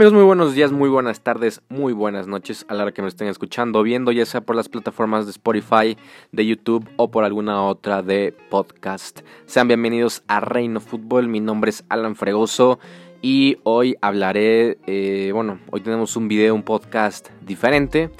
Muy buenos días, muy buenas tardes, muy buenas noches a la hora que me estén escuchando, viendo, ya sea por las plataformas de Spotify, de YouTube o por alguna otra de podcast. Sean bienvenidos a Reino Fútbol, mi nombre es Alan Fregoso y hoy hablaré, eh, bueno, hoy tenemos un video, un podcast diferente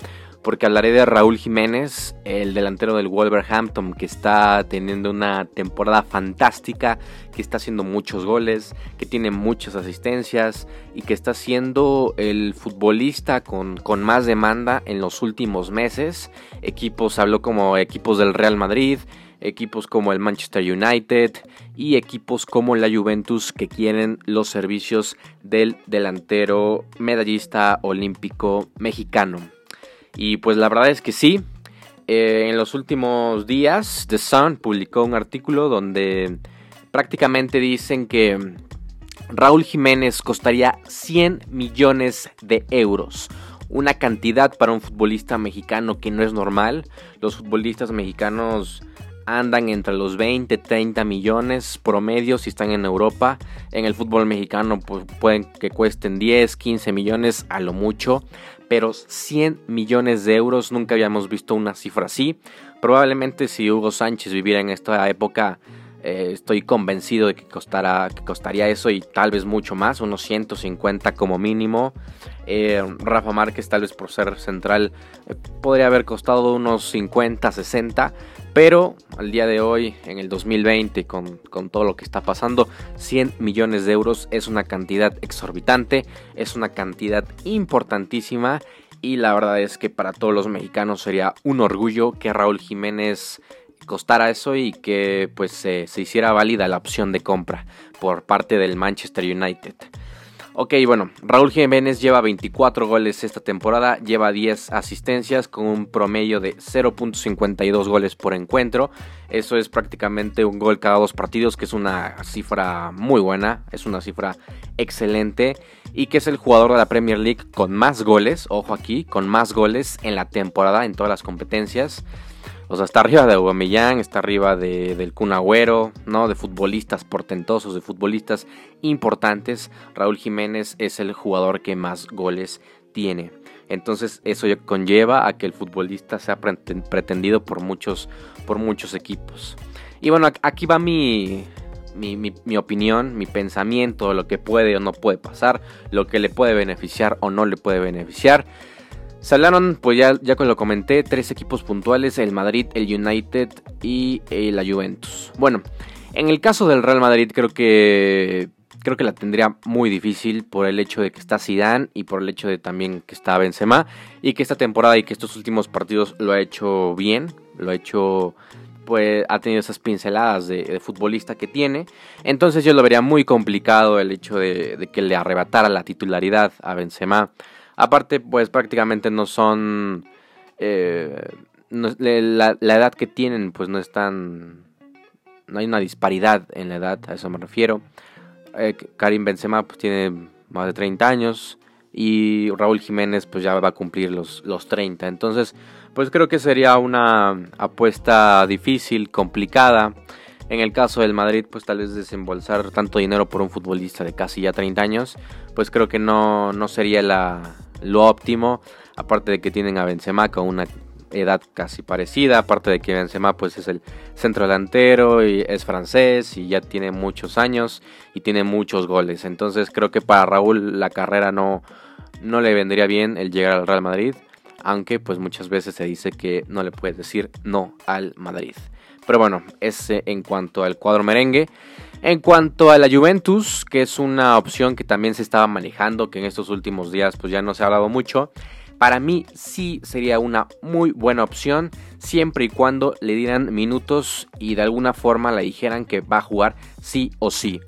porque hablaré de Raúl Jiménez, el delantero del Wolverhampton, que está teniendo una temporada fantástica, que está haciendo muchos goles, que tiene muchas asistencias y que está siendo el futbolista con, más demanda en los últimos meses. Equipos, habló como equipos del Real Madrid, equipos como el Manchester United y equipos como la Juventus que quieren los servicios del delantero medallista olímpico mexicano. Y pues la verdad es que sí. Eh, en los últimos días, The Sun publicó un artículo donde prácticamente dicen que Raúl Jiménez costaría 100 millones de euros. Una cantidad para un futbolista mexicano que no es normal. Los futbolistas mexicanos andan entre los 20, 30 millones promedio si están en Europa. En el fútbol mexicano pues, pueden que cuesten 10, 15 millones a lo mucho pero 100 millones de euros, nunca habíamos visto una cifra así. Probablemente si Hugo Sánchez viviera en esta época, eh, estoy convencido de que, que costaría eso y tal vez mucho más, unos 150 como mínimo. Eh, Rafa Márquez tal vez por ser central eh, podría haber costado unos 50, 60, pero al día de hoy, en el 2020, con, con, todo lo que está pasando, 100 millones de euros es una cantidad exorbitante, es una cantidad importantísima y la verdad es que para todos los mexicanos sería un orgullo que Raúl Jiménez costara eso y que pues se hiciera válida la opción de compra por parte del Manchester United. Ok, bueno, Raúl Jiménez lleva 24 goles esta temporada, lleva 10 asistencias con un promedio de 0.52 goles por encuentro. Eso es prácticamente un gol cada dos partidos, que es una cifra muy buena, es una cifra excelente y que es el jugador de la Premier League con más goles, ojo aquí, con más goles en la temporada en todas las competencias. O sea, está arriba de Aubameyang, está arriba de, del Kun Agüero, ¿no? De futbolistas portentosos, de futbolistas importantes. Raúl Jiménez es el jugador que más goles tiene. Entonces eso conlleva a que el futbolista sea pretendido por muchos, por muchos equipos. Y bueno, aquí va mi, mi, mi, opinión, mi pensamiento, lo que puede o no puede pasar, lo que le puede beneficiar o no le puede beneficiar. Salaron, pues ya, ya lo comenté, tres equipos puntuales, el Madrid, el United y la Juventus. Bueno, en el caso del Real Madrid creo que creo que la tendría muy difícil por el hecho de que está Zidane y por el hecho de también que está Benzema y que esta temporada y que estos últimos partidos lo ha hecho bien, lo ha hecho pues ha tenido esas pinceladas de, futbolista que tiene. Entonces yo lo vería muy complicado el hecho de, de que le arrebatara la titularidad a Benzema. Aparte, pues prácticamente no son... Eh, la, edad que tienen, pues no es tan... No hay una disparidad en la edad, a eso me refiero. Eh, Karim Benzema pues tiene más de 30 años y Raúl Jiménez pues ya va a cumplir los, los 30. Entonces, pues creo que sería una apuesta difícil, complicada. En el caso del Madrid, pues tal vez desembolsar tanto dinero por un futbolista de casi ya 30 años, pues creo que no, no sería la, lo óptimo. Aparte de que tienen a Benzema con una edad casi parecida, aparte de que Benzema pues es el centro delantero y es francés y ya tiene muchos años y tiene muchos goles. Entonces creo que para Raúl la carrera no, no le vendría bien el llegar al Real Madrid, aunque pues muchas veces se dice que no le puedes decir no al Madrid. Pero bueno, ese en cuanto al cuadro merengue. En cuanto a la Juventus, que es una opción que también se estaba manejando, que en estos últimos días pues ya no se ha hablado mucho, para mí sí sería una muy buena opción siempre y cuando le dieran minutos y de alguna forma le dijeran que va a jugar sí o sí.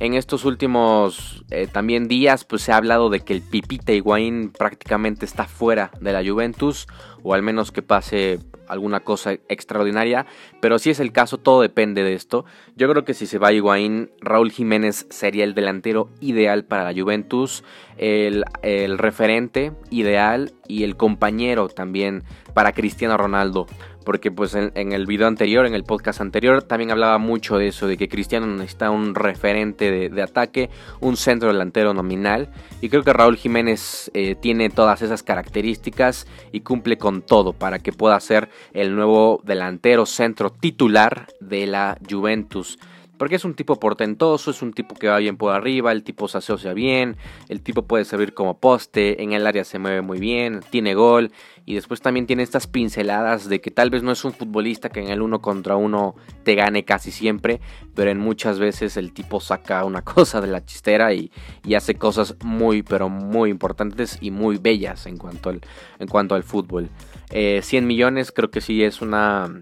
En estos últimos eh, también días pues se ha hablado de que el Pipita Higuaín prácticamente está fuera de la Juventus o al menos que pase alguna cosa extraordinaria, pero si es el caso, todo depende de esto. Yo creo que si se va Higuaín, Raúl Jiménez sería el delantero ideal para la Juventus, el, el referente ideal y el compañero también para Cristiano Ronaldo. Porque pues en, el video anterior, en el podcast anterior, también hablaba mucho de eso, de que Cristiano necesita un referente de, ataque, un centro delantero nominal, y creo que Raúl Jiménez eh, tiene todas esas características y cumple con todo para que pueda ser el nuevo delantero centro titular de la Juventus. Porque es un tipo portentoso, es un tipo que va bien por arriba, el tipo se asocia bien, el tipo puede servir como poste, en el área se mueve muy bien, tiene gol y después también tiene estas pinceladas de que tal vez no es un futbolista que en el uno contra uno te gane casi siempre, pero en muchas veces el tipo saca una cosa de la chistera y, hace cosas muy, pero muy importantes y muy bellas en cuanto al, en cuanto al fútbol. 100 eh, millones creo que sí es una,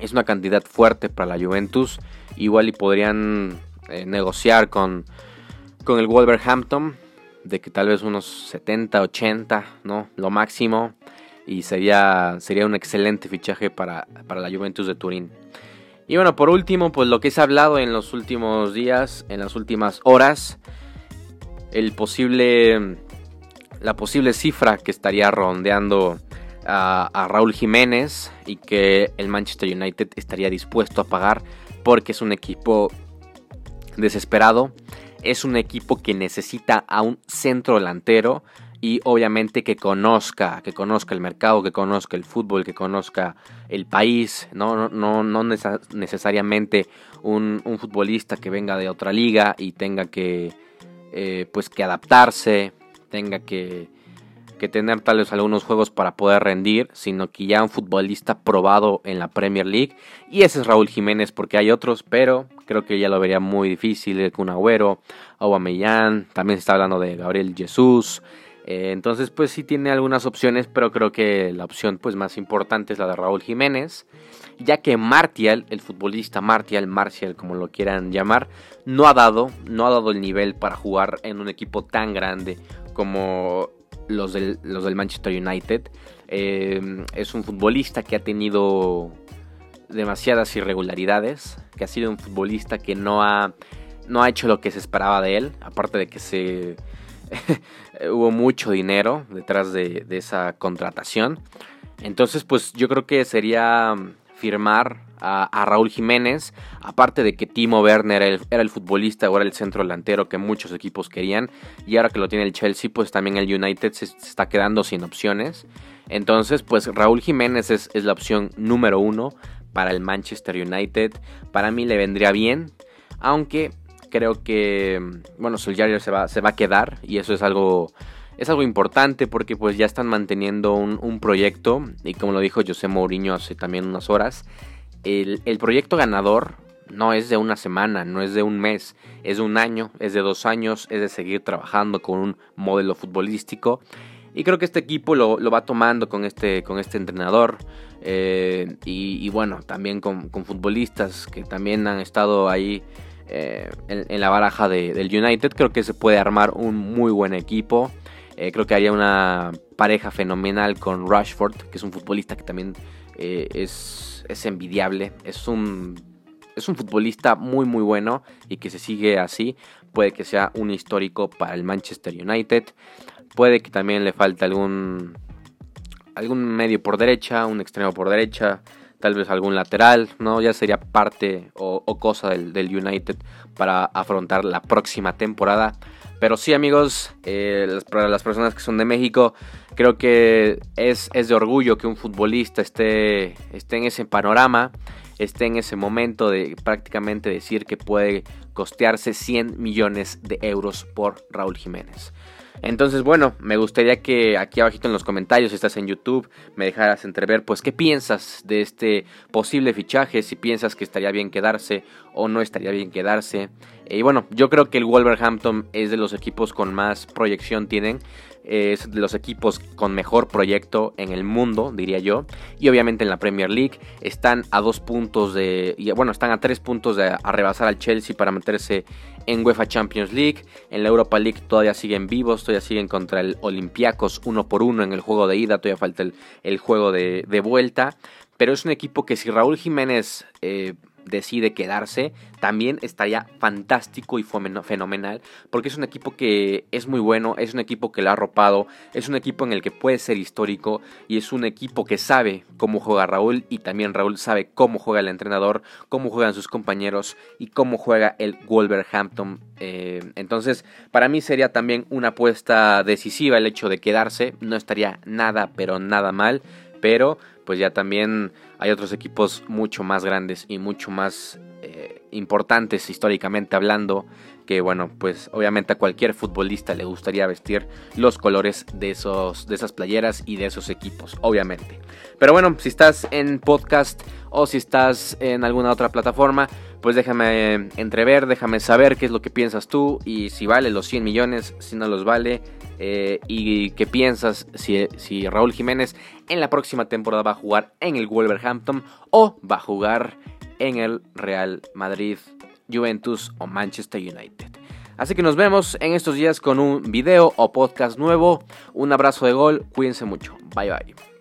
es una cantidad fuerte para la Juventus igual y podrían eh, negociar con, con el Wolverhampton de que tal vez unos 70, 80, ¿no? Lo máximo. Y sería, sería un excelente fichaje para, para la Juventus de Turín. Y bueno, por último, pues lo que se ha hablado en los últimos días, en las últimas horas, el posible, la posible cifra que estaría rondeando a, a Raúl Jiménez y que el Manchester United estaría dispuesto a pagar porque es un equipo desesperado, es un equipo que necesita a un centro delantero y obviamente que conozca, que conozca el mercado, que conozca el fútbol, que conozca el país, no, no, no necesariamente un, futbolista que venga de otra liga y tenga que, eh, pues que adaptarse, tenga que que tener tal vez algunos juegos para poder rendir, sino que ya un futbolista probado en la Premier League. Y ese es Raúl Jiménez, porque hay otros, pero creo que ya lo vería muy difícil. El Kun Agüero, Aubameyang, también se está hablando de Gabriel Jesús. Eh, entonces, pues sí tiene algunas opciones, pero creo que la opción pues, más importante es la de Raúl Jiménez. Ya que Martial, el futbolista Martial, Martial como lo quieran llamar, no ha dado, no ha dado el nivel para jugar en un equipo tan grande como los del, Manchester United. Eh, es un futbolista que ha tenido demasiadas irregularidades, que ha sido un futbolista que no ha, no ha hecho lo que se esperaba de él, aparte de que se hubo mucho dinero detrás de, esa contratación. Entonces, pues yo creo que sería firmar a, Raúl Jiménez, aparte de que Timo Werner era el, futbolista o era el centro delantero que muchos equipos querían, y ahora que lo tiene el Chelsea, pues también el United se, está quedando sin opciones. Entonces, pues Raúl Jiménez es, la opción número uno para el Manchester United. Para mí le vendría bien, aunque creo que, bueno, Solskjaer se va, se va a quedar y eso es algo es algo importante porque pues ya están manteniendo un, un, proyecto y como lo dijo José Mourinho hace también unas horas, el, proyecto ganador no es de una semana, no es de un mes, es de un año, es de dos años, es de seguir trabajando con un modelo futbolístico. Y creo que este equipo lo, va tomando con este, con este entrenador. Eh, y, bueno, también con, futbolistas que también han estado ahí eh, en, la baraja del United. Creo que se puede armar un muy buen equipo. Eh, creo que haya una pareja fenomenal con Rashford, que es un futbolista que también es es, envidiable, es un, es un futbolista muy muy bueno y que se sigue así, puede que sea un histórico para el Manchester United, puede que también le falte algún, algún medio por derecha, un extremo por derecha, tal vez algún lateral, ¿no? Ya sería parte o, cosa del, del, United para afrontar la próxima temporada. Pero sí, amigos, eh, para las personas que son de México, creo que es, es de orgullo que un futbolista esté, esté en ese panorama, esté en ese momento de prácticamente decir que puede costearse 100 millones de euros por Raúl Jiménez. Entonces, bueno, me gustaría que aquí abajito en los comentarios, si estás en YouTube, me dejaras entrever, pues, qué piensas de este posible fichaje, si piensas que estaría bien quedarse o no estaría bien quedarse. Y bueno, yo creo que el Wolverhampton es de los equipos con más proyección tienen es de los equipos con mejor proyecto en el mundo, diría yo. Y obviamente en la Premier League están a dos puntos de. Bueno, están a tres puntos de arrebasar al Chelsea para meterse en UEFA Champions League. En la Europa League todavía siguen vivos, todavía siguen contra el Olympiacos uno por uno en el juego de ida, todavía falta el, juego de, vuelta. Pero es un equipo que si Raúl Jiménez. Eh, decide quedarse, también estaría fantástico y fenomenal, porque es un equipo que es muy bueno, es un equipo que lo ha arropado, es un equipo en el que puede ser histórico y es un equipo que sabe cómo juega Raúl y también Raúl sabe cómo juega el entrenador, cómo juegan sus compañeros y cómo juega el Wolverhampton. Eh, entonces, para mí sería también una apuesta decisiva el hecho de quedarse, no estaría nada, pero nada mal, pero pues ya también hay otros equipos mucho más grandes y mucho más eh, importantes históricamente hablando que bueno pues obviamente a cualquier futbolista le gustaría vestir los colores de esos de esas playeras y de esos equipos obviamente. Pero bueno si estás en podcast o si estás en alguna otra plataforma pues déjame entrever déjame saber qué es lo que piensas tú y si vale los 100 millones si no los vale eh, y qué piensas si, si Raúl Jiménez en la próxima temporada va a jugar en el Wolverhampton o va a jugar en el Real Madrid, Juventus o Manchester United. Así que nos vemos en estos días con un video o podcast nuevo. Un abrazo de gol, cuídense mucho. Bye bye.